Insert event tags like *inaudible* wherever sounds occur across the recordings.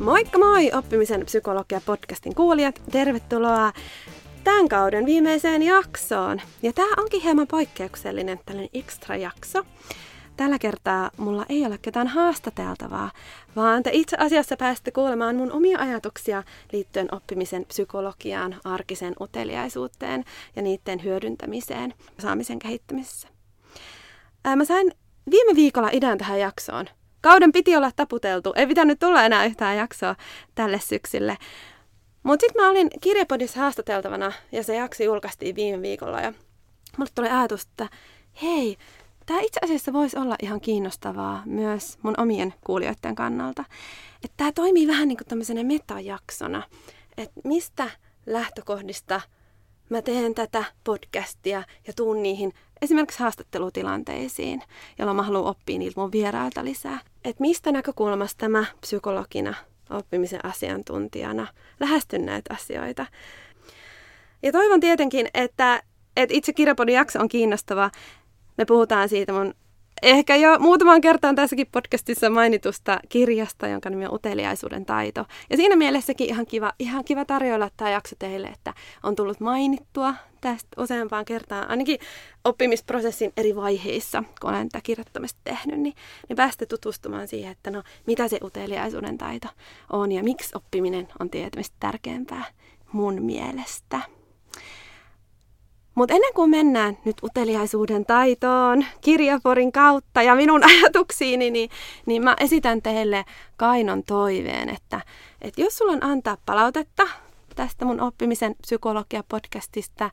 Moikka moi oppimisen psykologia podcastin kuulijat. Tervetuloa tämän kauden viimeiseen jaksoon. Ja tämä onkin hieman poikkeuksellinen tällainen extra jakso. Tällä kertaa mulla ei ole ketään haastateltavaa, vaan te itse asiassa pääsette kuulemaan mun omia ajatuksia liittyen oppimisen psykologiaan, arkiseen uteliaisuuteen ja niiden hyödyntämiseen saamisen kehittämisessä. Mä sain viime viikolla idän tähän jaksoon. Kauden piti olla taputeltu, ei pitänyt tulla enää yhtään jaksoa tälle syksylle. Mutta sitten mä olin kirjapodissa haastateltavana ja se jakso julkaistiin viime viikolla ja mulle tuli ajatus, että hei, tämä itse asiassa voisi olla ihan kiinnostavaa myös mun omien kuulijoiden kannalta. Että tämä toimii vähän niin kuin tämmöisenä metajaksona, että mistä lähtökohdista mä teen tätä podcastia ja tuun niihin esimerkiksi haastattelutilanteisiin, jolloin mä haluan oppia niiltä mun vierailta lisää. Että mistä näkökulmasta mä psykologina, oppimisen asiantuntijana lähestyn näitä asioita. Ja toivon tietenkin, että, että itse kirjapodin jakso on kiinnostava. Me puhutaan siitä mun ehkä jo muutaman kertaan tässäkin podcastissa mainitusta kirjasta, jonka nimi on Uteliaisuuden taito. Ja siinä mielessäkin ihan kiva, ihan kiva tarjoilla tämä jakso teille, että on tullut mainittua tästä useampaan kertaan, ainakin oppimisprosessin eri vaiheissa, kun olen tätä kirjoittamista tehnyt, niin, niin päästä tutustumaan siihen, että no, mitä se uteliaisuuden taito on ja miksi oppiminen on tietysti tärkeämpää mun mielestä. Mutta ennen kuin mennään nyt uteliaisuuden taitoon kirjaporin kautta ja minun *laughs* ajatuksiini, niin, niin mä esitän teille kainon toiveen, että, että jos sulla on antaa palautetta tästä mun oppimisen psykologia-podcastista,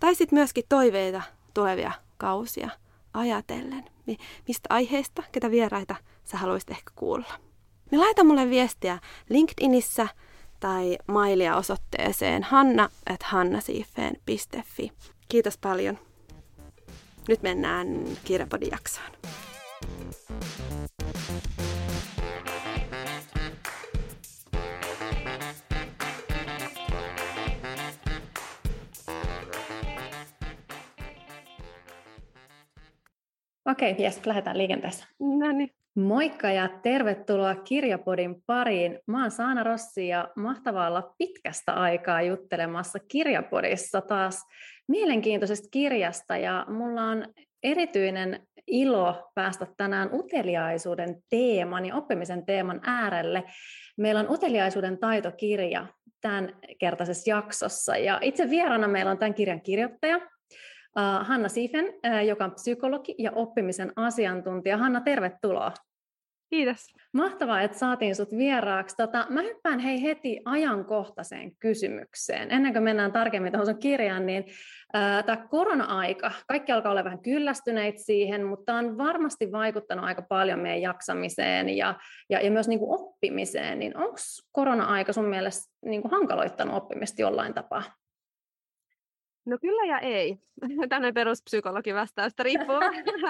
tai sitten myöskin toiveita tulevia kausia ajatellen, mistä aiheista, ketä vieraita sä haluaisit ehkä kuulla. Niin laita mulle viestiä LinkedInissä tai mailia osoitteeseen hanna at hannasiifeen.fi. Kiitos paljon. Nyt mennään kirjapodin jaksoon. Okei, okay, jes, lähdetään liikenteessä. No niin. Moikka ja tervetuloa Kirjapodin pariin. Mä oon Saana Rossi ja mahtavaa olla pitkästä aikaa juttelemassa Kirjapodissa taas mielenkiintoisesta kirjasta ja mulla on erityinen ilo päästä tänään uteliaisuuden teeman ja oppimisen teeman äärelle. Meillä on uteliaisuuden taitokirja tämän kertaisessa jaksossa ja itse vieraana meillä on tämän kirjan kirjoittaja Hanna Siifen, joka on psykologi ja oppimisen asiantuntija. Hanna, tervetuloa. Kiitos. Mahtavaa, että saatiin sut vieraaksi. Tota, mä hyppään hei heti ajankohtaiseen kysymykseen. Ennen kuin mennään tarkemmin tuohon sun kirjaan, niin tämä korona-aika, kaikki alkaa olla vähän kyllästyneitä siihen, mutta on varmasti vaikuttanut aika paljon meidän jaksamiseen ja, ja, ja myös niin kuin oppimiseen. Niin onko korona-aika sun mielestä niin kuin hankaloittanut oppimista jollain tapaa? No kyllä ja ei. *laughs* Tänne peruspsykologi vastausta riippuu.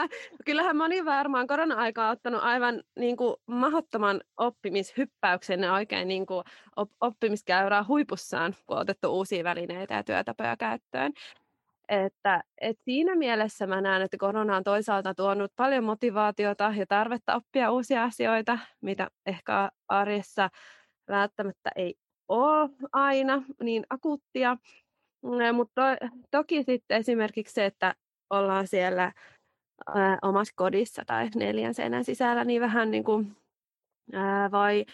*laughs* Kyllähän moni varmaan korona-aikaa on ottanut aivan niin kuin mahdottoman oppimishyppäyksen ja oikein niin kuin oppimiskäyrää huipussaan, kun on otettu uusia välineitä ja työtapoja käyttöön. Että, et siinä mielessä mä näen, että korona on toisaalta tuonut paljon motivaatiota ja tarvetta oppia uusia asioita, mitä ehkä arjessa välttämättä ei ole aina niin akuuttia. Mutta to, toki sitten esimerkiksi se, että ollaan siellä ää, omassa kodissa tai neljän seinän sisällä, niin vähän niin kuin, ää, voi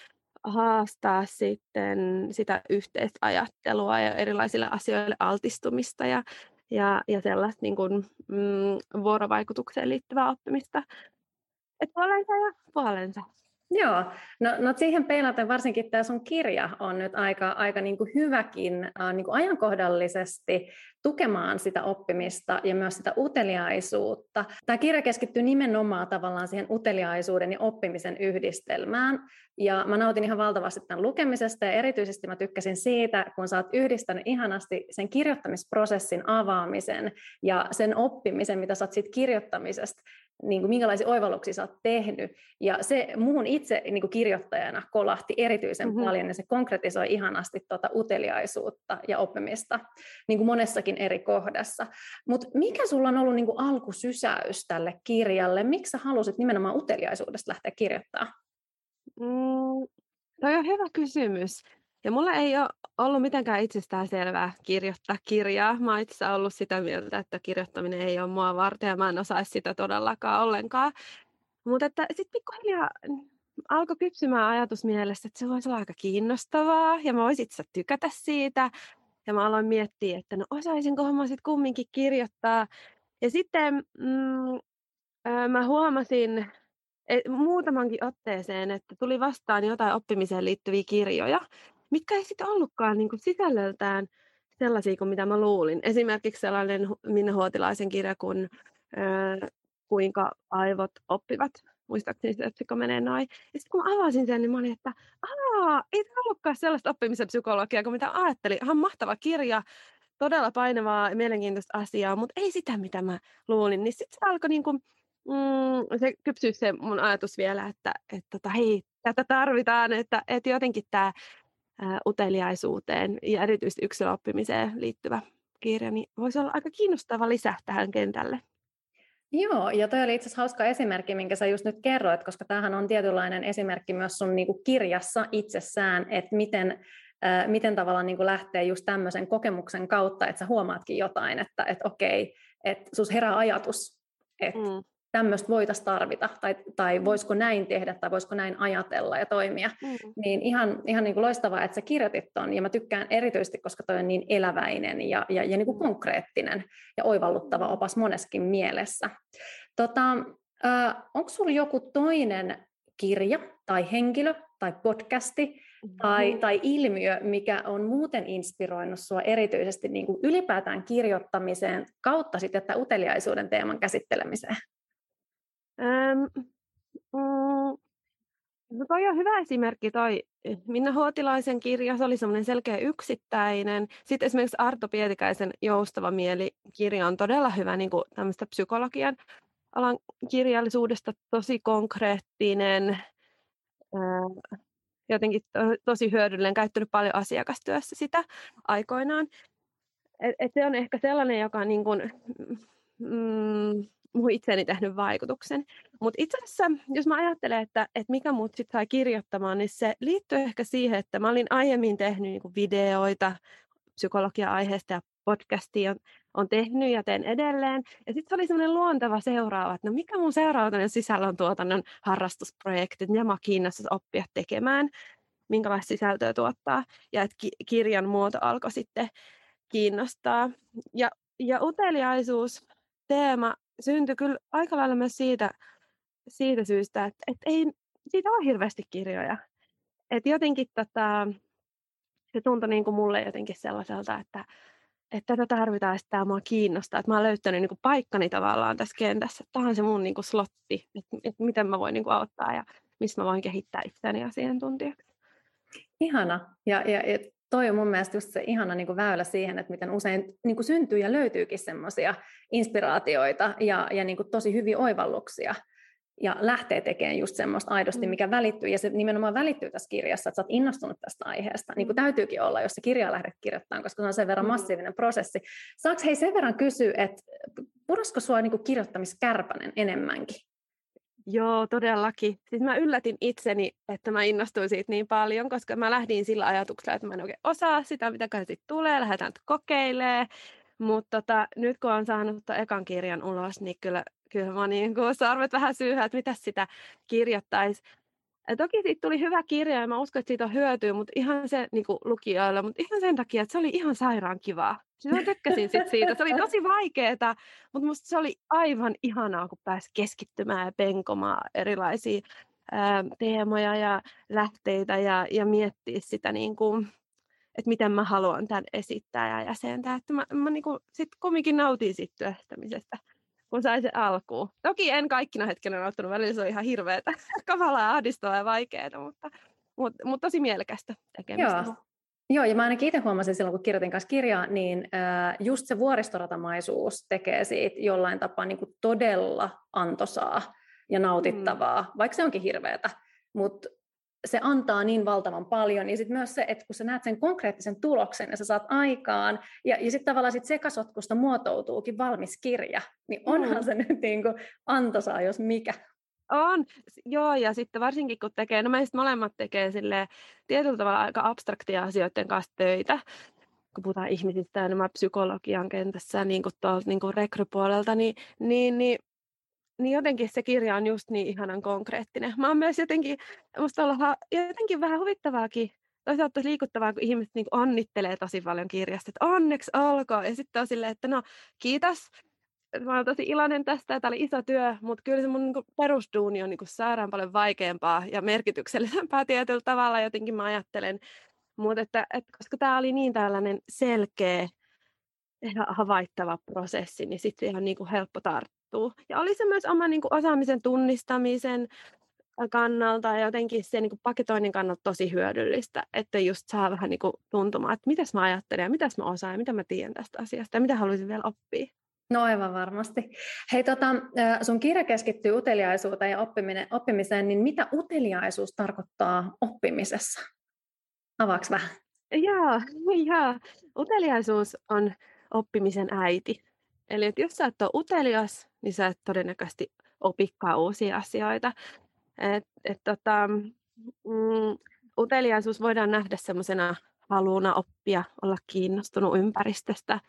haastaa sitten sitä yhteistä ajattelua ja erilaisille asioille altistumista ja, ja, ja sellaista niin kuin, mm, vuorovaikutukseen liittyvää oppimista. Et puolensa ja puolensa. Joo, no, no siihen peilaten varsinkin tämä sun kirja on nyt aika, aika niin kuin hyväkin äh, niin kuin ajankohdallisesti tukemaan sitä oppimista ja myös sitä uteliaisuutta. Tämä kirja keskittyy nimenomaan tavallaan siihen uteliaisuuden ja oppimisen yhdistelmään. Ja mä nautin ihan valtavasti tämän lukemisesta ja erityisesti mä tykkäsin siitä, kun sä oot yhdistänyt ihanasti sen kirjoittamisprosessin avaamisen ja sen oppimisen, mitä sä oot siitä kirjoittamisesta niin kuin minkälaisia oivalluksia sä oot tehnyt. Ja se muun itse niin kuin kirjoittajana kolahti erityisen mm-hmm. paljon, ja se konkretisoi ihanasti tuota uteliaisuutta ja oppimista niin kuin monessakin eri kohdassa. Mutta mikä sulla on ollut niin kuin alkusysäys tälle kirjalle? Miksi sä halusit nimenomaan uteliaisuudesta lähteä kirjoittamaan? Mm, Toi on hyvä kysymys. Ja mulla ei ole ollut mitenkään itsestään selvää kirjoittaa kirjaa. Mä oon itse ollut sitä mieltä, että kirjoittaminen ei ole mua varten ja mä en osaisi sitä todellakaan ollenkaan. Mutta sitten pikkuhiljaa alkoi kypsymään ajatus mielessä, että se voisi olla aika kiinnostavaa ja mä voisin itse tykätä siitä. Ja mä aloin miettiä, että no osaisinko mä sitten kumminkin kirjoittaa. Ja sitten mm, mä huomasin et, muutamankin otteeseen, että tuli vastaan jotain oppimiseen liittyviä kirjoja, mitkä ei sitten ollutkaan niin kuin sisällöltään sellaisia kuin mitä mä luulin. Esimerkiksi sellainen Minna Huotilaisen kirja kuin äh, Kuinka aivot oppivat. Muistaakseni se otsikko menee noin. Ja sitten kun mä avasin sen, niin mä olin, että Aa, ei tämä ollutkaan sellaista oppimisen psykologiaa kuin mitä ajattelin. Ihan mahtava kirja, todella painavaa ja mielenkiintoista asiaa, mutta ei sitä, mitä mä luulin. Niin sitten se alkoi niin kuin, mm, se kypsyä se mun ajatus vielä, että, että tota, hei, tätä tarvitaan, että, että jotenkin tämä uteliaisuuteen ja erityisesti yksilöoppimiseen liittyvä kirja, niin voisi olla aika kiinnostava lisä tähän kentälle. Joo, ja toi oli itse asiassa hauska esimerkki, minkä sä just nyt kerroit, koska tämähän on tietynlainen esimerkki myös sun niinku kirjassa itsessään, että miten, äh, miten tavallaan niinku lähtee just tämmöisen kokemuksen kautta, että sä huomaatkin jotain, että et okei, että sus herää ajatus, että mm tämmöistä voitaisiin tarvita, tai, tai mm. voisiko näin tehdä, tai voisiko näin ajatella ja toimia, mm. niin ihan, ihan niin kuin loistavaa, että sä kirjoitit ton, ja mä tykkään erityisesti, koska toi on niin eläväinen ja, ja, ja niin kuin mm. konkreettinen ja oivalluttava opas moneskin mielessä. Tota, äh, onko sulla joku toinen kirja tai henkilö tai podcasti tai, mm. tai ilmiö, mikä on muuten inspiroinut sinua erityisesti niin kuin ylipäätään kirjoittamiseen kautta sitten että uteliaisuuden teeman käsittelemiseen? Ähm, mm, no toi on hyvä esimerkki toi Minna Huotilaisen kirja, se oli semmoinen selkeä yksittäinen. Sitten esimerkiksi Arto Pietikäisen Joustava mieli-kirja on todella hyvä niin kuin tämmöistä psykologian alan kirjallisuudesta, tosi konkreettinen, jotenkin to, tosi hyödyllinen, käyttänyt paljon asiakastyössä sitä aikoinaan. Et, et se on ehkä sellainen, joka niin kuin, mm, mun itseeni tehnyt vaikutuksen. Mutta itse asiassa, jos mä ajattelen, että, että mikä mut sit sai kirjoittamaan, niin se liittyy ehkä siihen, että mä olin aiemmin tehnyt niinku videoita psykologia-aiheesta ja podcastia on, on tehnyt ja teen edelleen. Ja sitten se oli semmoinen luonteva seuraava, että no mikä mun seuraava sisällön tuotannon harrastusprojektit, mitä mä kiinnostus oppia tekemään, minkälaista sisältöä tuottaa. Ja että ki- kirjan muoto alkoi sitten kiinnostaa. Ja, ja uteliaisuus teema syntyi kyllä aika lailla myös siitä, siitä syystä, että, että ei siitä ole hirveästi kirjoja. Että jotenkin tota, se tuntui niin kuin mulle jotenkin sellaiselta, että, että tätä tarvitaan, että tämä mua kiinnostaa. Että mä oon löytänyt niin kuin paikkani tavallaan tässä kentässä. Tämä on se mun niin kuin slotti, että, että miten mä voin niin kuin auttaa ja missä mä voin kehittää itseäni asiantuntijaksi. Ihana. Ja, ja, ja toi on mun mielestä just se ihana niin kuin väylä siihen, että miten usein niin kuin syntyy ja löytyykin semmoisia inspiraatioita ja, ja niin kuin tosi hyviä oivalluksia ja lähtee tekemään just semmoista aidosti, mm. mikä välittyy, ja se nimenomaan välittyy tässä kirjassa, että sä oot innostunut tästä aiheesta, niin kuin mm. täytyykin olla, jos se kirjaa lähdet kirjoittamaan, koska se on sen verran mm. massiivinen prosessi. Saaks hei sen verran kysyä, että purosko sua niin kuin kirjoittamiskärpänen enemmänkin? Joo, todellakin. Siis mä yllätin itseni, että mä innostuin siitä niin paljon, koska mä lähdin sillä ajatuksella, että mä en oikein osaa sitä, mitä sitten tulee, lähdetään kokeilemaan. Mutta tota, nyt kun on saanut ekan kirjan ulos, niin kyllä, kyllä mä niin sarvet vähän syyhä, että mitä sitä kirjoittaisi. Ja toki siitä tuli hyvä kirja ja mä uskon, että siitä on hyötyä, mutta ihan se niin kuin lukijoille, mutta ihan sen takia, että se oli ihan sairaan kivaa. Siis mä tykkäsin sit siitä. Se oli tosi vaikeaa, mutta musta se oli aivan ihanaa, kun pääsi keskittymään ja penkomaan erilaisia ää, teemoja ja lähteitä ja, ja miettiä sitä, niin kuin, että miten mä haluan tämän esittää ja jäsentää. Että mä, mä niin kuin, sit kumminkin nautin siitä työstämisestä kun sai se alkuun. Toki en kaikkina hetkenä nauttinut, välillä se on ihan hirveätä, *laughs* kavalaa, ahdistavaa ja vaikeaa, mutta, mutta, mutta tosi mielekästä tekemistä. Joo. Joo, ja mä ainakin itse huomasin silloin, kun kirjoitin kanssa kirjaa, niin just se vuoristoratamaisuus tekee siitä jollain tapaa niin kuin todella antosaa ja nautittavaa, mm. vaikka se onkin hirveätä. Mutta se antaa niin valtavan paljon. Ja sitten myös se, että kun sä näet sen konkreettisen tuloksen ja sä saat aikaan, ja, ja sitten tavallaan sit sekasotkusta muotoutuukin valmis kirja, niin onhan mm. se nyt niin kuin antoisaa, jos mikä. On, joo, ja sitten varsinkin kun tekee, no meistä molemmat tekee sille tietyllä tavalla aika abstraktia asioiden kanssa töitä, kun puhutaan ihmisistä enemmän psykologian kentässä niin kuin tuolta niin kuin rekrypuolelta, niin, niin, niin niin jotenkin se kirja on just niin ihanan konkreettinen. Mä oon myös jotenkin, musta olla jotenkin vähän huvittavaakin, toisaalta tosi liikuttavaa, kun ihmiset niin onnittelee tosi paljon kirjasta, että onneksi alkaa. Ja sitten on silleen, että no kiitos, mä olen tosi iloinen tästä, tämä oli iso työ, mutta kyllä se mun niin kuin, perusduuni on niin kuin, sairaan paljon vaikeampaa ja merkityksellisempää *laughs* tietyllä tavalla, jotenkin mä ajattelen. Mutta että, että koska tämä oli niin tällainen selkeä ja havaittava prosessi, niin sitten ihan niin kuin helppo tarttua. Ja oli se myös oman niin kuin, osaamisen tunnistamisen kannalta ja jotenkin se niin kuin, paketoinnin kannalta tosi hyödyllistä, että just saa vähän niin kuin, tuntumaan, että mitäs mä ajattelen ja mitäs mä osaan ja mitä mä tiedän tästä asiasta ja mitä haluaisin vielä oppia. No aivan varmasti. Hei, tota, sun kirja keskittyy uteliaisuuteen ja oppimiseen, niin mitä uteliaisuus tarkoittaa oppimisessa? Avaaks vähän? Joo, *laughs* joo. Uteliaisuus on oppimisen äiti. Eli että jos sä et ole utelias, niin sä et todennäköisesti opikkaa uusia asioita. Et, et tota, mm, uteliaisuus voidaan nähdä semmoisena haluna oppia, olla kiinnostunut ympäristöstä,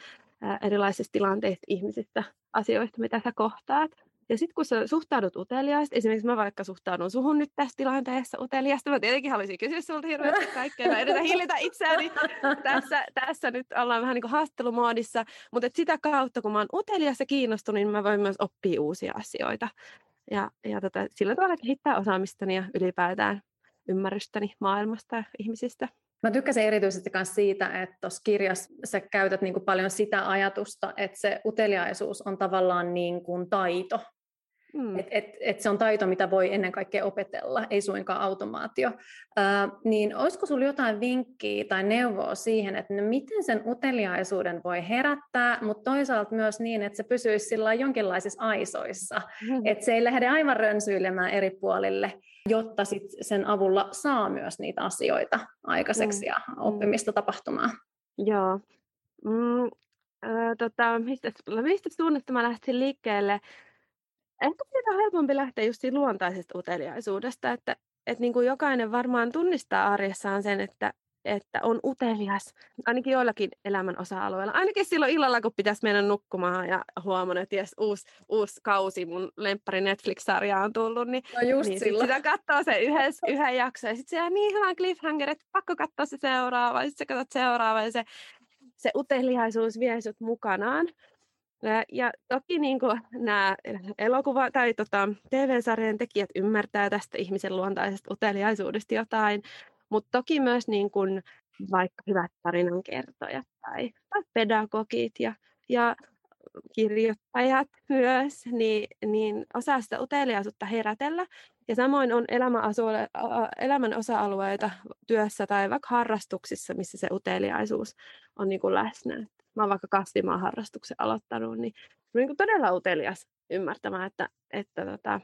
erilaisista tilanteista, ihmisistä, asioista, mitä sä kohtaat. Ja sitten kun sä suhtaudut uteliaasti, esimerkiksi mä vaikka suhtaudun suhun nyt tässä tilanteessa uteliaasti, mä tietenkin haluaisin kysyä sulta hirveästi kaikkea, mä yritän hillitä itseäni, tässä, tässä nyt ollaan vähän niin kuin haastattelumoodissa, mutta sitä kautta, kun mä oon utelias kiinnostunut, niin mä voin myös oppia uusia asioita. Ja, ja tota, sillä tavalla kehittää osaamistani ja ylipäätään ymmärrystäni maailmasta ja ihmisistä. Mä tykkäsin erityisesti myös siitä, että tuossa kirjassa sä käytät niin kuin paljon sitä ajatusta, että se uteliaisuus on tavallaan niin kuin taito. Mm. Et, et, et se on taito, mitä voi ennen kaikkea opetella, ei suinkaan automaatio. Äh, niin olisiko sinulla jotain vinkkiä tai neuvoa siihen, että no miten sen uteliaisuuden voi herättää, mutta toisaalta myös niin, että se pysyisi sillä jonkinlaisissa aisoissa, mm. että se ei lähde aivan rönsyilemään eri puolille jotta sit sen avulla saa myös niitä asioita aikaiseksi mm. ja mm. oppimista tapahtumaan. Joo. Mm, äh, tota, mistä, mistä suunnasta mä lähtisin liikkeelle? Ehkä siitä on helpompi lähteä just siitä luontaisesta uteliaisuudesta, että, että niin kuin jokainen varmaan tunnistaa arjessaan sen, että että on utelias, ainakin joillakin elämän osa-alueilla. Ainakin silloin illalla, kun pitäisi mennä nukkumaan ja huomannut, että jes, uusi, uusi kausi, mun lemppari Netflix-sarja on tullut, niin, no just niin sit sitä katsoo se yhdessä, *laughs* yhden jakson ja sitten se on niin hyvä cliffhanger, että pakko katsoa se seuraava ja sitten sä katsot seuraava ja se, se uteliaisuus vie sut mukanaan. Ja, toki niin nämä elokuva- tai tota, TV-sarjan tekijät ymmärtää tästä ihmisen luontaisesta uteliaisuudesta jotain, mutta toki myös niin kuin vaikka hyvät tarinankertojat tai, tai pedagogit ja, ja kirjoittajat myös, niin, niin osaa sitä uteliaisuutta herätellä. Ja samoin on elämän osa-alueita työssä tai vaikka harrastuksissa, missä se uteliaisuus on niin kuin läsnä. Mä oon vaikka kasvimaan harrastuksen aloittanut, niin, niin kuin todella utelias ymmärtämään, että, että tota,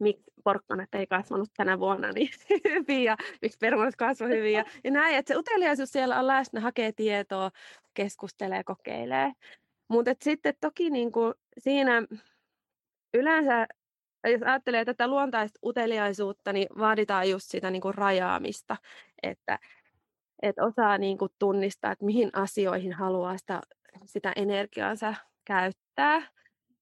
miksi porkkanat ei kasvanut tänä vuonna niin *laughs* hyvin ja miksi perunat kasvoi hyvin ja, ja näin, että se uteliaisuus siellä on läsnä, hakee tietoa, keskustelee, kokeilee. Mutta sitten toki niin kuin siinä yleensä, jos ajattelee tätä luontaista uteliaisuutta, niin vaaditaan just sitä niin kuin rajaamista, että, että osaa niin kuin tunnistaa, että mihin asioihin haluaa sitä, sitä energiaansa käyttää.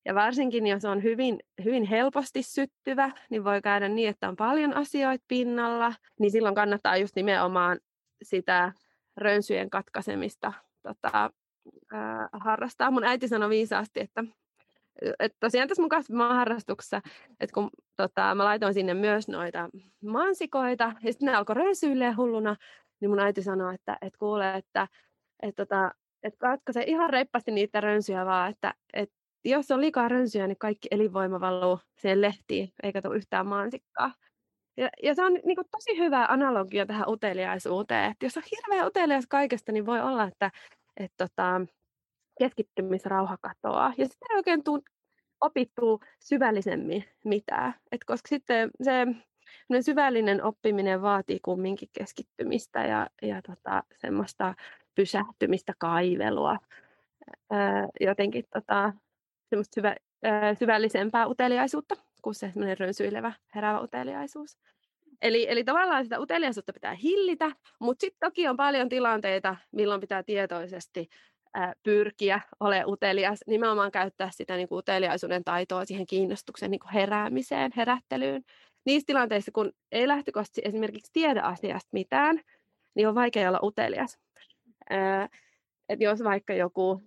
Ja varsinkin, jos on hyvin, hyvin helposti syttyvä, niin voi käydä niin, että on paljon asioita pinnalla, niin silloin kannattaa just nimenomaan sitä rönsyjen katkaisemista tota, ää, harrastaa. Mun äiti sanoi viisaasti, että että tosiaan tässä mun kasvimaharrastuksessa, että kun tota, mä laitoin sinne myös noita mansikoita, ja sitten ne alkoi rönsyilleen hulluna, niin mun äiti sanoi, että, että kuule, että, että, tota, että katkaise ihan reippaasti niitä rönsyjä vaan, että, että jos on liikaa rönsyjä, niin kaikki elinvoima valuu siihen lehtiin, eikä tule yhtään mansikkaa. Ja, ja se on niin kuin, tosi hyvä analogia tähän uteliaisuuteen. Että jos on hirveä utelias kaikesta, niin voi olla, että et, tota, keskittymisrauha katoaa. Ja sitten ei oikein tuu, opittuu syvällisemmin mitään. Et koska sitten se syvällinen oppiminen vaatii kumminkin keskittymistä ja, ja tota, semmoista pysähtymistä, kaivelua. Ää, jotenkin tota, semmoista syvä, syvällisempää uteliaisuutta. kuin se rönsyilevä, heräävä uteliaisuus. Eli, eli tavallaan sitä uteliaisuutta pitää hillitä, mutta sitten toki on paljon tilanteita, milloin pitää tietoisesti pyrkiä olemaan utelias, nimenomaan käyttää sitä niin kuin uteliaisuuden taitoa siihen kiinnostuksen niin kuin heräämiseen, herättelyyn. Niissä tilanteissa, kun ei lähtökohtaisesti esimerkiksi tiedä asiasta mitään, niin on vaikea olla utelias. Ää, et jos vaikka joku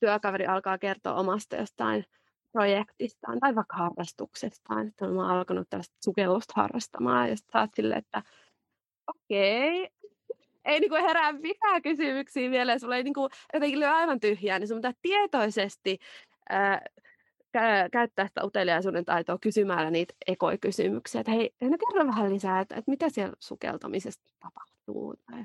työkaveri alkaa kertoa omasta jostain projektistaan tai vaikka harrastuksestaan, että on alkanut tällaista sukellusta harrastamaan ja sitten silleen, että okei, okay. ei niinku herää mitään kysymyksiä vielä, sulla ei niinku jotenkin lyö aivan tyhjää, niin sun pitää tietoisesti ää, kä- käyttää sitä uteliaisuuden taitoa kysymällä niitä ekoi-kysymyksiä, että hei, no kerro vähän lisää, että, että mitä siellä sukeltamisesta tapahtuu, tai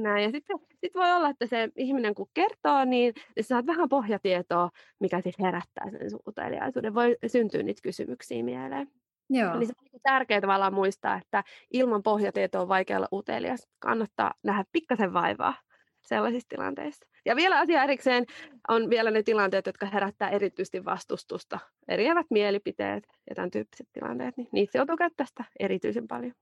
näin. Ja sitten sit voi olla, että se ihminen kun kertoo, niin saat vähän pohjatietoa, mikä siis herättää sen uteliaisuuden. Voi syntyä niitä kysymyksiä mieleen. Joo. Eli se on tärkeää tavallaan muistaa, että ilman pohjatietoa on vaikea olla utelias. Kannattaa nähdä pikkasen vaivaa sellaisissa tilanteissa. Ja vielä asia erikseen on vielä ne tilanteet, jotka herättää erityisesti vastustusta. Eriävät mielipiteet ja tämän tyyppiset tilanteet, niin niissä joutuu käyttää sitä erityisen paljon.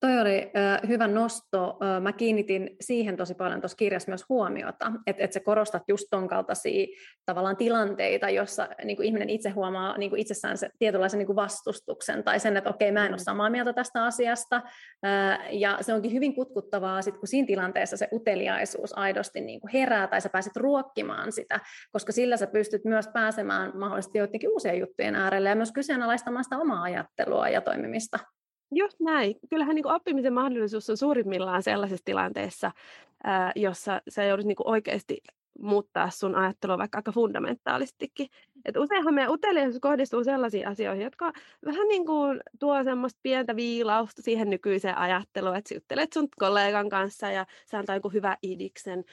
Toi oli äh, hyvä nosto. Äh, mä kiinnitin siihen tosi paljon tuossa kirjassa myös huomiota, että et sä korostat just ton kaltaisia tavallaan tilanteita, jossa niin ihminen itse huomaa niin itsessään se tietynlaisen niin vastustuksen tai sen, että okei, mä en ole mm. samaa mieltä tästä asiasta. Äh, ja se onkin hyvin kutkuttavaa, sit, kun siinä tilanteessa se uteliaisuus aidosti niin herää tai sä pääset ruokkimaan sitä, koska sillä sä pystyt myös pääsemään mahdollisesti joidenkin uusien juttujen äärelle ja myös kyseenalaistamaan sitä omaa ajattelua ja toimimista. Just näin. Kyllähän niin kuin oppimisen mahdollisuus on suurimmillaan sellaisessa tilanteessa, jossa sä joudut niin kuin oikeasti muuttaa sun ajattelua vaikka aika fundamentaalistikin. Et useinhan meidän uteliaisuus kohdistuu sellaisiin asioihin, jotka vähän niin kuin tuo semmoista pientä viilausta siihen nykyiseen ajatteluun, että juttelet sun kollegan kanssa ja sä antaa joku hyvä idiksen.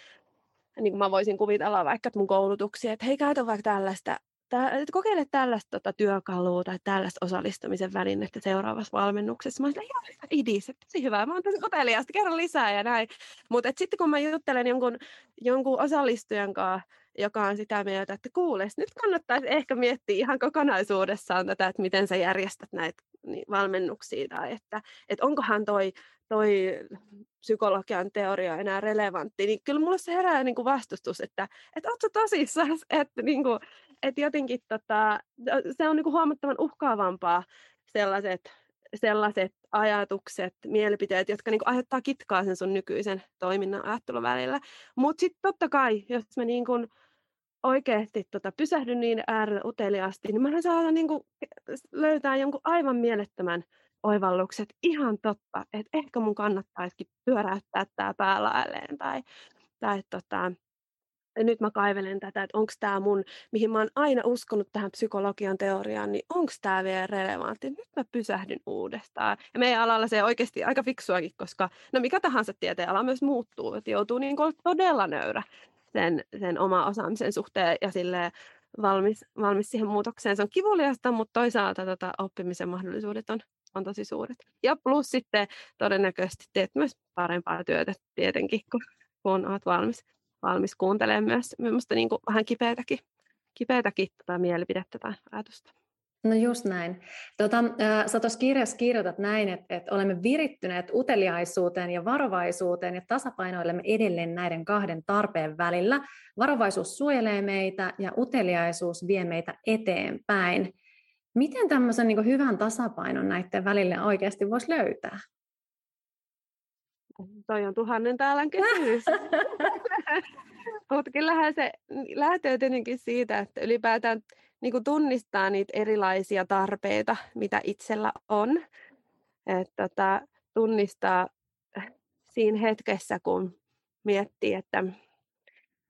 Niin kuin mä voisin kuvitella vaikka mun koulutuksia, että hei käytä vaikka tällaista että kokeile tällaista tota, työkalua tai tällaista osallistumisen välinettä seuraavassa valmennuksessa. Mä olin, ihan hyvä idis, että tosi hyvä. Mä oon tosi uteliaasti, kerro lisää ja näin. Mutta sitten kun mä juttelen jonkun, jonkun osallistujan kanssa, joka on sitä mieltä, että kuule, nyt kannattaisi ehkä miettiä ihan kokonaisuudessaan tätä, että miten sä järjestät näitä niin, valmennuksia tai että, että onkohan toi, toi psykologian teoria enää relevantti, niin kyllä mulla se herää niin kuin vastustus, että, että ootko tosissaan, *laughs* että, niin kuin, että jotenkin tota, se on niin kuin huomattavan uhkaavampaa sellaiset, sellaiset ajatukset, mielipiteet, jotka niin kuin aiheuttaa kitkaa sen sun nykyisen toiminnan ajattelun välillä. Mutta sitten totta kai, jos mä niin kuin oikeasti tota, pysähdyn niin äärellä uteliaasti, niin mä saatan niin kuin löytää jonkun aivan mielettömän oivallukset, ihan totta, että ehkä mun kannattaisikin pyöräyttää tämä päälaelleen tai, tai tota, nyt mä kaivelen tätä, että onko tämä mun, mihin mä oon aina uskonut tähän psykologian teoriaan, niin onko tämä vielä relevantti? Nyt mä pysähdyn uudestaan. Ja meidän alalla se oikeasti aika fiksuakin, koska no mikä tahansa tieteen ala myös muuttuu, että joutuu niin kuin todella nöyrä sen, sen oma osaamisen suhteen ja sille valmis, valmis siihen muutokseen. Se on kivuliasta, mutta toisaalta tota, oppimisen mahdollisuudet on tosi suuret. Ja plus sitten todennäköisesti teet myös parempaa työtä tietenkin, kun, kun olet valmis, valmis kuuntelemaan myös minusta niin kuin vähän kipeätäkin, kipeätäkin tota mielipidettä tai ajatusta. No just näin. Tota, äh, sä tuossa kirjassa kirjoitat näin, että, että olemme virittyneet uteliaisuuteen ja varovaisuuteen ja tasapainoilemme edelleen näiden kahden tarpeen välillä. Varovaisuus suojelee meitä ja uteliaisuus vie meitä eteenpäin. Miten tämmöisen niin hyvän tasapainon näiden välille oikeasti voisi löytää? Toi on tuhannen täällä kysymys. *laughs* Mutta kyllähän se lähtee tietenkin siitä, että ylipäätään niin kuin tunnistaa niitä erilaisia tarpeita, mitä itsellä on. Et tota, tunnistaa siinä hetkessä, kun miettii, että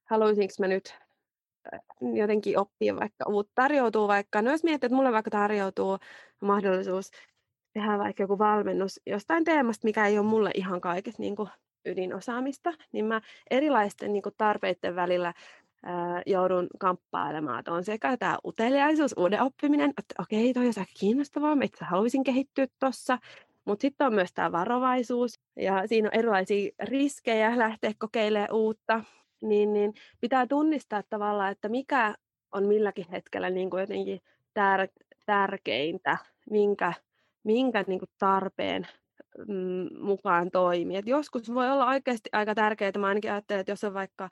haluaisinko mä nyt jotenkin oppia vaikka uutta, tarjoutuu vaikka, no jos miettii, että mulle vaikka tarjoutuu mahdollisuus tehdä vaikka joku valmennus jostain teemasta, mikä ei ole mulle ihan kaikesta niin kuin ydinosaamista, niin mä erilaisten niin kuin tarpeiden välillä ää, joudun kamppailemaan, että on sekä tämä uteliaisuus, uuden oppiminen, että okei, toi on aika kiinnostavaa, itse haluaisin kehittyä tuossa, mutta sitten on myös tämä varovaisuus, ja siinä on erilaisia riskejä lähteä kokeilemaan uutta, niin, niin pitää tunnistaa tavallaan, että mikä on milläkin hetkellä niin kuin jotenkin tär- tärkeintä, minkä, minkä niin kuin tarpeen mm, mukaan toimii. Et joskus voi olla oikeasti aika tärkeää, mä ainakin ajattelen, että jos on vaikka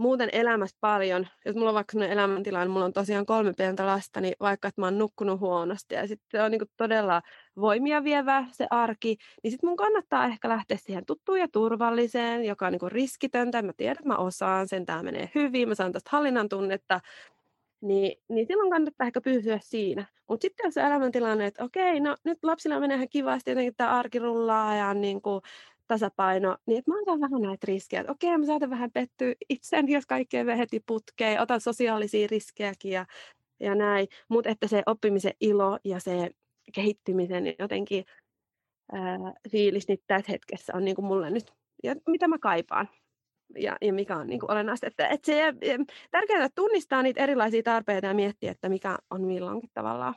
muuten elämässä paljon, jos mulla on vaikka sellainen elämäntilanne, mulla on tosiaan kolme pientä lasta, niin vaikka että mä oon nukkunut huonosti ja sitten se on niin todella voimia vievä se arki, niin sitten mun kannattaa ehkä lähteä siihen tuttuun ja turvalliseen, joka on niin riskitöntä, mä tiedän, että mä osaan sen, tämä menee hyvin, mä saan tästä hallinnan tunnetta, niin, niin silloin kannattaa ehkä pysyä siinä. Mutta sitten jos se elämäntilanne, että okei, no nyt lapsilla menee ihan kivasti, jotenkin tämä arki rullaa ja niin kuin tasapaino, niin että mä otan vähän näitä riskejä, että okei, mä saatan vähän pettyä itseäni, jos kaikkea vie heti putkeen, otan sosiaalisia riskejäkin ja, ja näin, mutta että se oppimisen ilo ja se kehittymisen jotenkin ää, fiilis nyt tässä hetkessä on niin kuin mulle nyt, ja mitä mä kaipaan ja, ja mikä on niin kuin olennaista. Että, että se, tärkeää tunnistaa niitä erilaisia tarpeita ja miettiä, että mikä on milloinkin tavallaan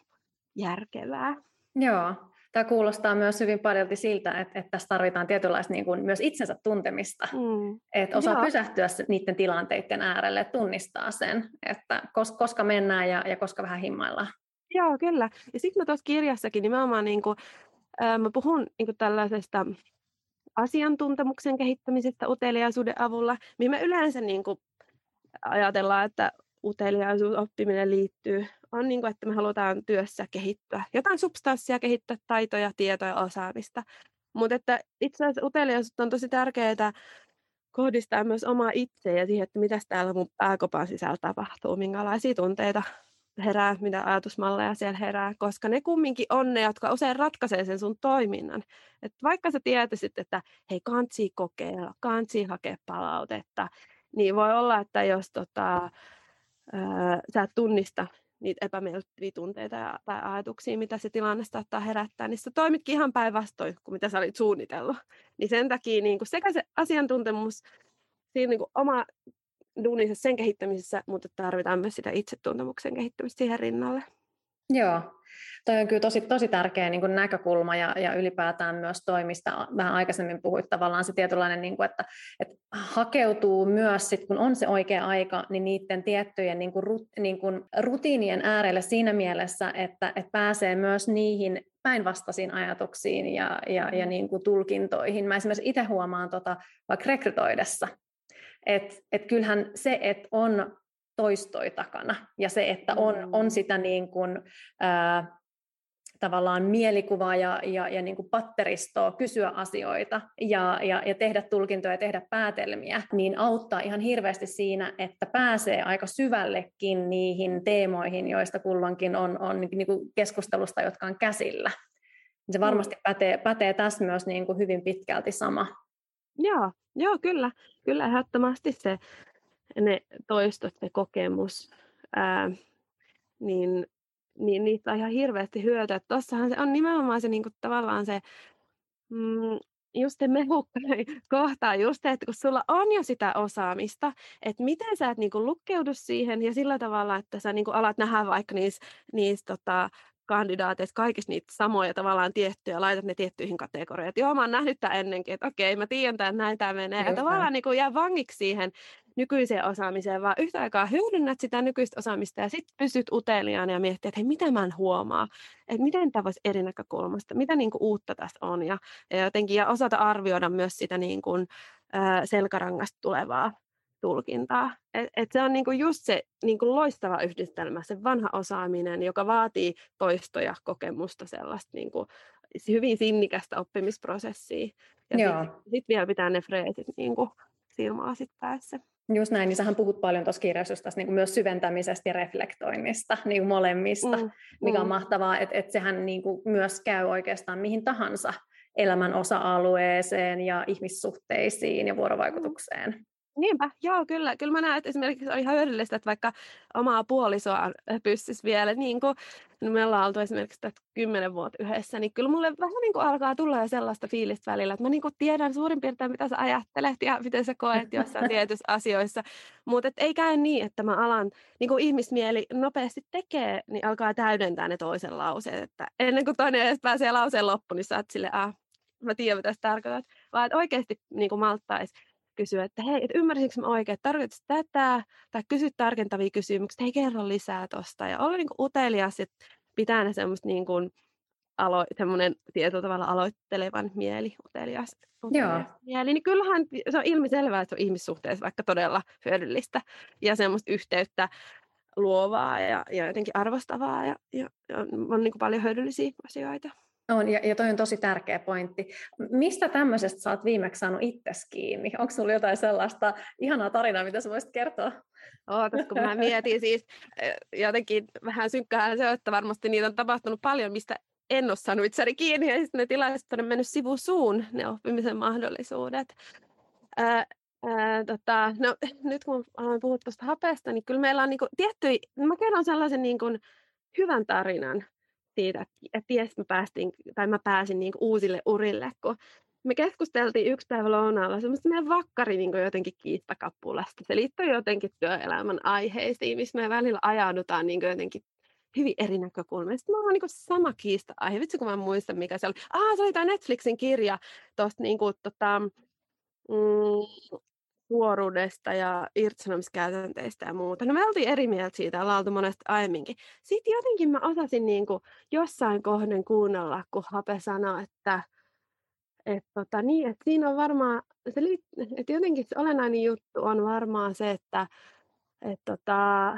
järkevää. Joo, Tämä kuulostaa myös hyvin paljon siltä, että, että tässä tarvitaan tietynlaista niin kuin myös itsensä tuntemista, mm. että osaa Joo. pysähtyä niiden tilanteiden äärelle, tunnistaa sen, että koska mennään ja, ja koska vähän himmaillaan. Joo, kyllä. Ja sitten mä tuossa kirjassakin nimenomaan niin kuin, äh, mä puhun niin kuin tällaisesta asiantuntemuksen kehittämisestä uteliaisuuden avulla, mihin me yleensä niin kuin ajatellaan, että uteliaisuusoppiminen liittyy, on niin kuin, että me halutaan työssä kehittyä. Jotain substanssia kehittää, taitoja, tietoja, osaamista. Mutta että itse asiassa uteliaisuutta on tosi tärkeää kohdistaa myös omaa itseä ja siihen, että mitä täällä mun pääkopan sisällä tapahtuu, minkälaisia tunteita herää, mitä ajatusmalleja siellä herää, koska ne kumminkin on ne, jotka usein ratkaisee sen sun toiminnan. Et vaikka sä tietäisit, että hei, kansi kokeilla, kansi hakea palautetta, niin voi olla, että jos tota, ää, sä et tunnista niitä epämiellyttäviä tunteita ja, tai ajatuksia, mitä se tilanne saattaa herättää, niin sä toimitkin ihan päinvastoin kuin mitä sä olit suunnitellut. Niin sen takia niin kuin sekä se asiantuntemus, siinä niin kuin oma duunissa sen kehittämisessä, mutta tarvitaan myös sitä itsetuntemuksen kehittämistä siihen rinnalle. Joo, toi on kyllä tosi, tosi tärkeä niin kuin näkökulma ja, ja ylipäätään myös toimista. Vähän aikaisemmin puhuit tavallaan se tietynlainen, niin kuin, että, että hakeutuu myös, sit, kun on se oikea aika, niin niiden tiettyjen niin kuin, rut, niin kuin, rutiinien äärelle siinä mielessä, että, että pääsee myös niihin päinvastaisiin ajatuksiin ja, ja, ja niin kuin tulkintoihin. Mä esimerkiksi itse huomaan tota, vaikka rekrytoidessa, että et kyllähän se, että on toistoi takana ja se, että on, on mm. sitä niin kuin, ää, tavallaan mielikuvaa ja, ja, ja niin kuin patteristoa, kysyä asioita ja, ja, ja tehdä tulkintoja ja tehdä päätelmiä, niin auttaa ihan hirveästi siinä, että pääsee aika syvällekin niihin teemoihin, joista kulloinkin on, on niin kuin keskustelusta, jotka on käsillä. Se varmasti pätee, pätee tässä myös niin kuin hyvin pitkälti sama. Joo, joo kyllä. Kyllä ehdottomasti se ne toistot, se kokemus, ää, niin, niin niistä on ihan hirveästi hyötyä. Tuossahan se on nimenomaan se niin kuin, tavallaan se, mm, just se mehukkainen *laughs* kohta, just että kun sulla on jo sitä osaamista, että miten sä et niin kuin, lukkeudu siihen ja sillä tavalla, että sä niin kuin, alat nähdä vaikka niissä, niissä tota, kandidaateissa kaikista niitä samoja tavallaan tiettyjä, laitat ne tiettyihin kategorioihin. Joo, mä oon nähnyt tämän ennenkin, että okei, mä tiedän, että näin tämä menee. Ja tavallaan niin kuin jää vangiksi siihen nykyiseen osaamiseen, vaan yhtä aikaa hyödynnät sitä nykyistä osaamista ja sitten pysyt uteliaan ja miettii, että hei, mitä mä en huomaa, että miten tämä voisi eri näkökulmasta, mitä niin kuin uutta tässä on ja, ja jotenkin ja osata arvioida myös sitä niin kuin, äh, selkärangasta tulevaa tulkintaa. Et, et se on niinku just se niinku loistava yhdistelmä, se vanha osaaminen, joka vaatii toistoja, kokemusta, sellaista niinku, hyvin sinnikästä oppimisprosessia. Ja sitten sit vielä pitää ne freesit niinku silmälasit päässä. Just näin, niin sähän puhut paljon tuossa kirjassa niin myös syventämisestä ja reflektoinnista, niin kuin molemmista, mm, mikä on mm. mahtavaa, että, että sehän niin kuin myös käy oikeastaan mihin tahansa elämän osa-alueeseen ja ihmissuhteisiin ja vuorovaikutukseen. Niinpä, joo, kyllä. Kyllä mä näen, että esimerkiksi on ihan hyödyllistä, että vaikka omaa puolisoa pystyisi vielä, niin kuin no me ollaan oltu esimerkiksi tätä kymmenen vuotta yhdessä, niin kyllä mulle vähän niin kuin alkaa tulla jo sellaista fiilistä välillä, että mä niin kuin tiedän suurin piirtein, mitä sä ajattelet ja *laughs* miten sä koet jossain tietyissä asioissa, mutta ei käy niin, että mä alan, niin kuin ihmismieli nopeasti tekee, niin alkaa täydentää ne toisen lauseet, että ennen kuin toinen edes pääsee lauseen loppuun, niin sä oot sille, ah, mä tiedän, mitä sä tarkoitat, vaan että oikeasti niin kuin malttaisi kysyä, että hei, et ymmärsinkö mä oikein, että tarkoitatko tätä, tai kysy tarkentavia kysymyksiä, hei kerro lisää tuosta, ja olla niin utelias, että pitää ne semmoista niin kuin, alo, semmoinen tietyllä tavalla aloittelevan mieli, utelias, utelias mieli, niin kyllähän se on ilmiselvää, että se on ihmissuhteessa vaikka todella hyödyllistä ja semmoista yhteyttä luovaa ja, ja jotenkin arvostavaa ja, ja, ja on niin kuin paljon hyödyllisiä asioita. On, ja, ja toi on tosi tärkeä pointti. Mistä tämmöisestä sä oot viimeksi saanut itsesi kiinni? Onko sulla jotain sellaista ihanaa tarinaa, mitä sä voisit kertoa? Ootas, kun mä mietin siis jotenkin vähän synkkää se, että varmasti niitä on tapahtunut paljon, mistä en ole saanut itseni kiinni, ja sitten ne tilaiset on mennyt sivusuun, ne oppimisen mahdollisuudet. Ää, ää, tota, no, nyt kun olen puhut tuosta hapesta, niin kyllä meillä on niinku tietty, mä kerron sellaisen niinku hyvän tarinan siitä, että ties mä, päästin, tai mä pääsin niinku uusille urille, kun me keskusteltiin yksi päivä lounaalla semmoista meidän vakkari niin jotenkin kiistakappulasta. Se liittyy jotenkin työelämän aiheisiin, missä me välillä ajaudutaan niin jotenkin hyvin eri näkökulmia. Sitten mulla on niin sama kiista-aihe. Vitsi, kun mä muistan, mikä se oli. Ah, se oli tämä Netflixin kirja tuosta niin tota, mm, suoruudesta ja irtisanomiskäytänteistä ja muuta. No me oltiin eri mieltä siitä, ollaan oltu monesti aiemminkin. Sitten jotenkin mä osasin niin kuin jossain kohden kuunnella, kun Hape sanoi, että et tota, niin, et siinä on varmaan, se että jotenkin se olennainen juttu on varmaan se, että et tota,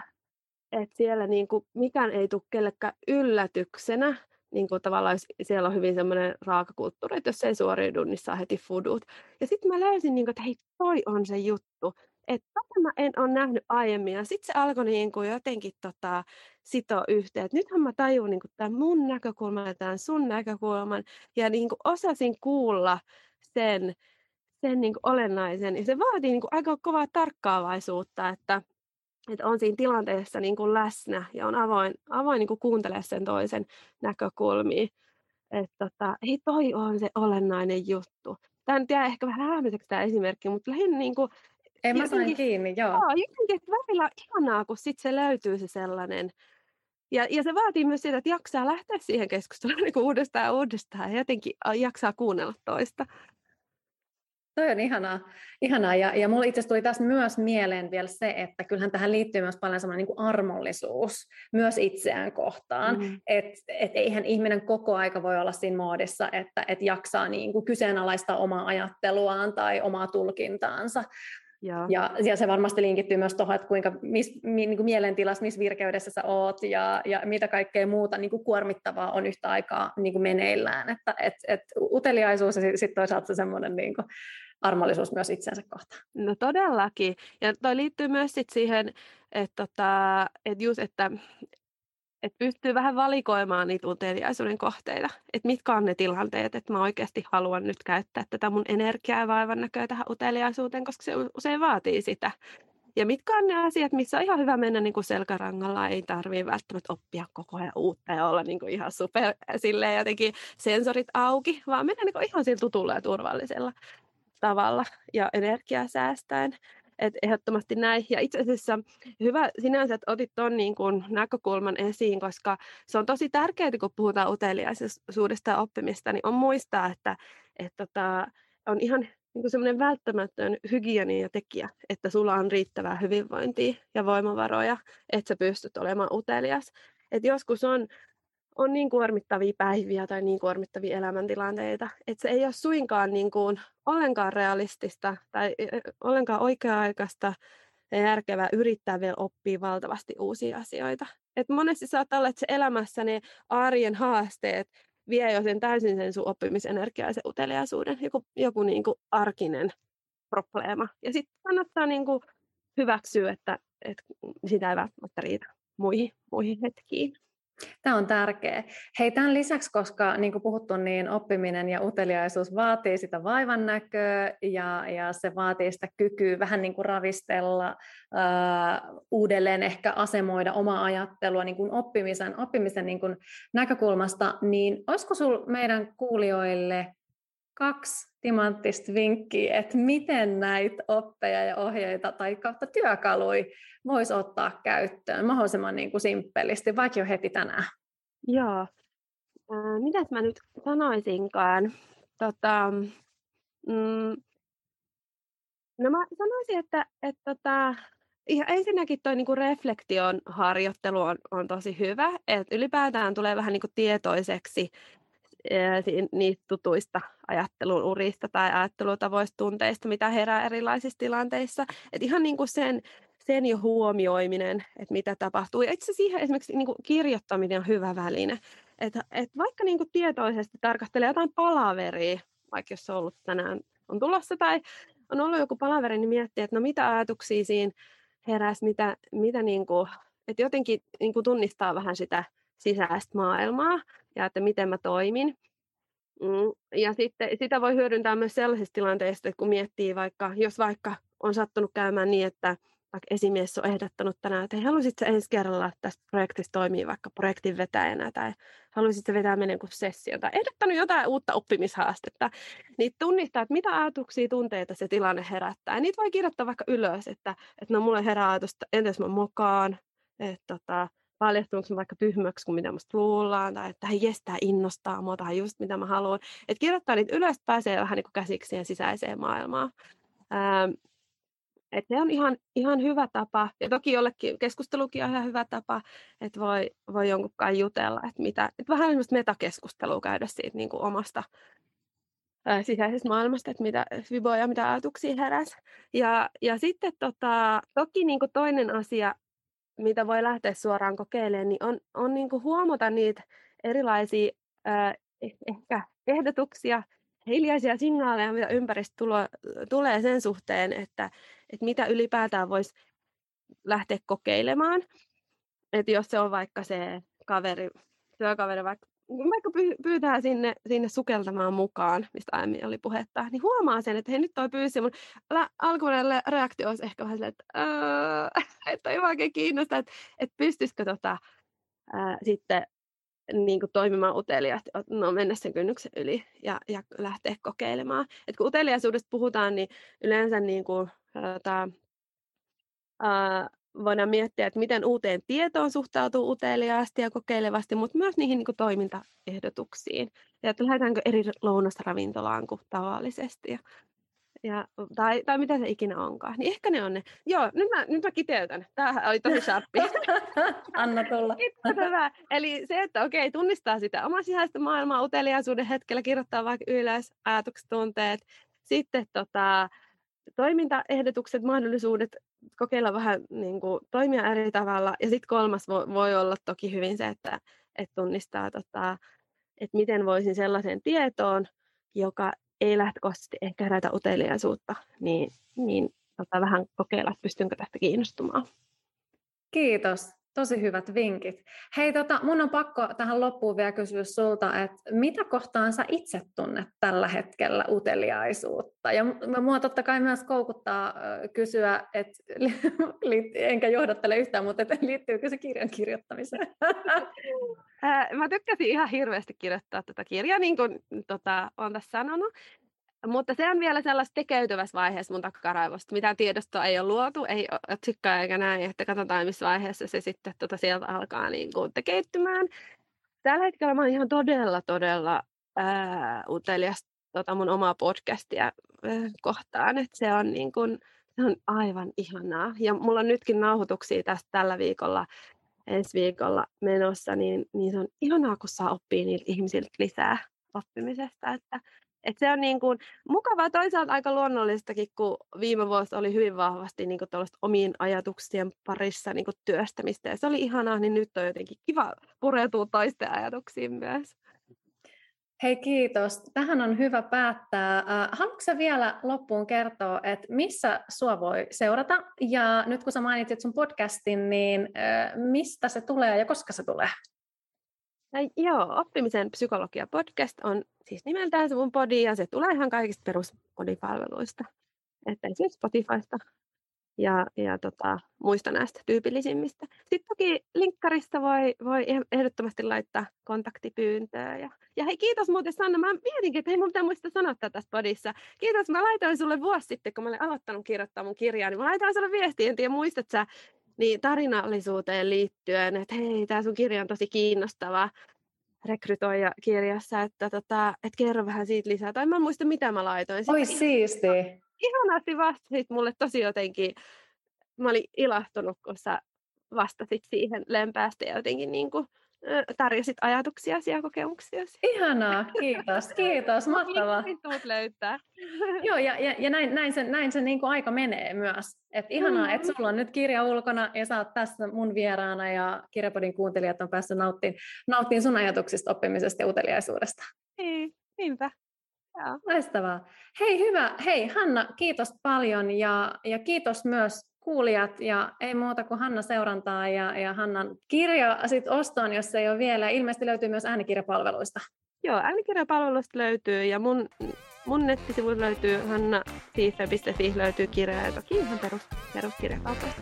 että siellä niin kuin, mikään ei tule kellekään yllätyksenä, niin kuin tavallaan siellä on hyvin semmoinen raakakulttuuri, että jos ei suoriudu, niin saa heti fudut. Ja sitten mä löysin, niin kuin, että hei, toi on se juttu, että tätä mä en ole nähnyt aiemmin. Ja sitten se alkoi niin kuin jotenkin tota, sitoa yhteen, että nythän mä tajun niin tämän mun näkökulman ja tämän sun näkökulman, ja niin kuin osasin kuulla sen, sen niin kuin olennaisen. Ja se vaatii niin kuin aika kovaa tarkkaavaisuutta, että että on siinä tilanteessa niin kuin läsnä ja on avoin, avoin niin kuin kuuntelemaan sen toisen näkökulmia. Että tota, hei, toi on se olennainen juttu. Tämä nyt jää ehkä vähän hämmiseksi tämä esimerkki, mutta lähinnä niin kuin, Ei mä sain kiinni, joo. joo jotenkin, että välillä on ihanaa, kun sitten se löytyy se sellainen. Ja, ja se vaatii myös sitä, että jaksaa lähteä siihen keskusteluun *laughs* niin uudestaan ja uudestaan ja jotenkin jaksaa kuunnella toista. Toi on ihanaa. ihanaa. Ja, ja mulla itse tuli tässä myös mieleen vielä se, että kyllähän tähän liittyy myös paljon semmoinen niin armollisuus myös itseään kohtaan. Mm. Että et eihän ihminen koko aika voi olla siinä moodissa, että et jaksaa niin kuin kyseenalaista omaa ajatteluaan tai omaa tulkintaansa. Ja. Ja, ja se varmasti linkittyy myös tuohon, että kuinka mis, mi, niin kuin mielentilassa, missä virkeydessä sä oot ja, ja mitä kaikkea muuta niin kuin kuormittavaa on yhtä aikaa niin kuin meneillään. Että et, et uteliaisuus ja sitten toisaalta se semmoinen niin kuin armollisuus myös itsensä kohtaan. No todellakin. Ja toi liittyy myös sit siihen, että, tota, että just, että että pystyy vähän valikoimaan niitä uteliaisuuden kohteita. Että mitkä on ne tilanteet, että mä oikeasti haluan nyt käyttää tätä mun energiaa ja vaivan näköä tähän uteliaisuuteen, koska se usein vaatii sitä. Ja mitkä on ne asiat, missä on ihan hyvä mennä niin kuin selkärangalla, ei tarvitse välttämättä oppia koko ajan uutta ja olla niin kuin ihan super silleen jotenkin sensorit auki, vaan mennä niin kuin ihan sillä tutulla ja turvallisella tavalla ja energiaa säästäen. Et ehdottomasti näin. Ja itse asiassa hyvä sinänsä, että otit tuon niin näkökulman esiin, koska se on tosi tärkeää, kun puhutaan uteliaisuudesta ja oppimista, niin on muistaa, että, että tota, on ihan niin semmoinen välttämätön tekijä, että sulla on riittävää hyvinvointia ja voimavaroja, että sä pystyt olemaan utelias. Et joskus on on niin kuormittavia päiviä tai niin kuormittavia elämäntilanteita, että se ei ole suinkaan niin kuin ollenkaan realistista tai ollenkaan oikea-aikaista ja järkevää yrittää vielä oppia valtavasti uusia asioita. Et monesti saattaa olla, että se elämässä ne arjen haasteet vie jo sen täysin sen sun oppimisenergiaa ja sen uteliaisuuden, joku, joku niin kuin arkinen probleema. Ja sitten kannattaa niin kuin hyväksyä, että, että sitä ei välttämättä riitä muihin, muihin hetkiin. Tämä on tärkeä. Hei, tämän lisäksi, koska niin kuin puhuttu, niin oppiminen ja uteliaisuus vaatii sitä vaivan näköä ja, ja se vaatii sitä kykyä vähän niin kuin ravistella, ää, uudelleen ehkä asemoida omaa ajattelua niin kuin oppimisen, oppimisen niin kuin näkökulmasta, niin olisiko sinulla meidän kuulijoille kaksi timanttista vinkkiä, että miten näitä oppeja ja ohjeita tai kautta työkaluja voisi ottaa käyttöön mahdollisimman niin kuin simppelisti, vaikka jo heti tänään. Joo. Mitäs mä nyt sanoisinkaan? Tota, mm, no mä sanoisin, että, että tota, ja ensinnäkin tuo niinku reflektion harjoittelu on, on tosi hyvä, että ylipäätään tulee vähän niinku tietoiseksi niistä tutuista ajattelun urista tai ajattelutavoista, tunteista, mitä herää erilaisissa tilanteissa. Et ihan niin kuin sen, sen jo huomioiminen, että mitä tapahtuu. Ja itse siihen esimerkiksi niin kuin kirjoittaminen on hyvä väline. Että et vaikka niin kuin tietoisesti tarkastelee jotain palaveria, vaikka jos on ollut tänään on tulossa tai on ollut joku palaveri, niin miettii, että no mitä ajatuksia siinä heräsi, mitä, mitä niin kuin, että jotenkin niin kuin tunnistaa vähän sitä sisäistä maailmaa ja että miten mä toimin. Mm, ja sitten sitä voi hyödyntää myös sellaisissa tilanteissa, että kun miettii vaikka, jos vaikka on sattunut käymään niin, että vaikka esimies on ehdottanut tänään, että haluaisitko ensi kerralla, että tästä projektista toimii vaikka projektin vetäjänä tai haluaisitko vetää menen kuin sessio tai ehdottanut jotain uutta oppimishaastetta, niin tunnistaa, että mitä ajatuksia, tunteita se tilanne herättää. Ja niitä voi kirjoittaa vaikka ylös, että, että no mulle herää ajatus, että entäs mä mokaan, että tota, paljastunko se vaikka tyhmäksi kuin mitä musta luullaan, tai että hei jes, tämä innostaa mua, tai just mitä mä haluan. Että kirjoittaa niitä ylös, pääsee vähän niin kuin käsiksi siihen sisäiseen maailmaan. Ähm, et se on ihan, ihan hyvä tapa, ja toki jollekin keskustelukin on ihan hyvä tapa, että voi, voi jonkunkaan jutella, että mitä, että vähän semmoista metakeskustelua käydä siitä niin kuin omasta ää, sisäisestä maailmasta, että mitä viboja, mitä ajatuksia heräsi. Ja, ja sitten tota, toki niin kuin toinen asia, mitä voi lähteä suoraan kokeilemaan, niin on, on niin kuin huomata niitä erilaisia ää, eh, ehkä ehdotuksia, hiljaisia signaaleja, mitä ympäristö tulo, tulee sen suhteen, että, että mitä ylipäätään voisi lähteä kokeilemaan. Että jos se on vaikka se kaveri, työkaveri vaikka vaikka pyytää sinne, sinne sukeltamaan mukaan, mistä aiemmin oli puhetta, niin huomaa sen, että hei nyt toi pyysi. Mun alkuperäinen reaktio olisi ehkä vähän öö, että ei oikein kiinnosta, että, että pystyisikö tota, ää, sitten niin kuin toimimaan uteliaasti, no mennä sen kynnyksen yli ja, ja lähteä kokeilemaan. Et kun uteliaisuudesta puhutaan, niin yleensä niin kuin, ää, voidaan miettiä, että miten uuteen tietoon suhtautuu uteliaasti ja kokeilevasti, mutta myös niihin niin kuin toimintaehdotuksiin. Ja että lähdetäänkö eri lounasravintolaan kuin tavallisesti. Ja, ja, tai, tai mitä se ikinä onkaan. Niin ehkä ne on ne. Joo, nyt mä, nyt mä kiteytän. Tämähän oli tosi shappi. *laughs* Anna tulla. *laughs* Hyvä. Eli se, että okei, tunnistaa sitä omaa sisäistä maailmaa uteliaisuuden hetkellä, kirjoittaa vaikka ylös ajatukset, tunteet. Sitten tota, toimintaehdotukset, mahdollisuudet kokeilla vähän niin kuin, toimia eri tavalla. Ja sitten kolmas voi, voi olla toki hyvin se, että, että tunnistaa, tota, että miten voisin sellaisen tietoon, joka ei lähtökohtaisesti ehkä herätä uteliaisuutta, niin, niin tota, vähän kokeilla, että pystynkö tästä kiinnostumaan. Kiitos. Tosi hyvät vinkit. Hei, tota, mun on pakko tähän loppuun vielä kysyä sulta, että mitä kohtaan sä itse tunnet tällä hetkellä uteliaisuutta? Ja mua totta kai myös koukuttaa kysyä, että *laughs* enkä johdattele yhtään, mutta että liittyykö se kirjan kirjoittamiseen? *laughs* Mä tykkäsin ihan hirveästi kirjoittaa tätä kirjaa, niin kuin tota, olen tässä sanonut. Mutta se on vielä sellaista tekeytyvässä vaiheessa mun takaraivosta. Mitään tiedostoa ei ole luotu, ei otsikkoa eikä näin, että katsotaan missä vaiheessa se sitten tota sieltä alkaa niin kuin tekeytymään. Tällä hetkellä mä oon ihan todella, todella ää, utelias tota mun omaa podcastia ää, kohtaan. että se on niin kuin, se on aivan ihanaa. Ja mulla on nytkin nauhoituksia tästä tällä viikolla, ensi viikolla menossa, niin, niin se on ihanaa, kun saa oppia niiltä ihmisiltä lisää oppimisesta. Että et se on niin kuin mukavaa toisaalta aika luonnollistakin, kun viime vuosi oli hyvin vahvasti niin kuin omiin ajatuksien parissa niin kuin työstämistä. Ja se oli ihanaa, niin nyt on jotenkin kiva pureutua toisten ajatuksiin myös. Hei kiitos. Tähän on hyvä päättää. Haluatko vielä loppuun kertoa, että missä sua voi seurata? Ja nyt kun sä mainitsit sun podcastin, niin mistä se tulee ja koska se tulee? Joo, oppimisen psykologia podcast on siis nimeltään se mun podi ja se tulee ihan kaikista peruspodipalveluista. Että esimerkiksi Spotifysta ja, ja tota, muista näistä tyypillisimmistä. Sitten toki linkkarista voi, voi ehdottomasti laittaa kontaktipyyntöä. Ja, ja hei, kiitos muuten Sanna. Mä mietinkin, että hei, mun pitää muistaa sanoa tässä podissa. Kiitos, mä laitoin sulle vuosi sitten, kun mä olin aloittanut kirjoittaa mun kirjaa, niin mä laitoin sulle viestiä, en tiedä muistat sä, niin tarinallisuuteen liittyen, että hei, tämä sun kirja on tosi kiinnostava rekrytoija kirjassa, että, tota, että kerro vähän siitä lisää. Tai mä en muista, mitä mä laitoin. Oi siisti. Ihanasti vastasit mulle tosi jotenkin mä olin ilahtunut, kun sä vastasit siihen lempäästi ja jotenkin niin kuin, tarjosit ajatuksia ja kokemuksia. Ihanaa, kiitos, *laughs* kiitos, mahtavaa. löytää. *laughs* Joo, ja, ja, ja näin, näin se, näin se niin kuin aika menee myös. Et ihanaa, mm-hmm. että sulla on nyt kirja ulkona ja sä oot tässä mun vieraana ja Kirjapodin kuuntelijat on päässyt nauttimaan, nauttiin sun ajatuksista, oppimisesta ja uteliaisuudesta. Niin, niinpä. Joo. Loistavaa. Hei hyvä, hei Hanna, kiitos paljon ja, ja kiitos myös kuulijat ja ei muuta kuin Hanna seurantaa ja, ja Hannan kirja sit ostoon, jos ei ole vielä. Ilmeisesti löytyy myös äänikirjapalveluista. Joo, äänikirjapalveluista löytyy ja mun, mun nettisivuilla löytyy hanna löytyy kirja ja toki ihan perus, peruskirjakaupoista.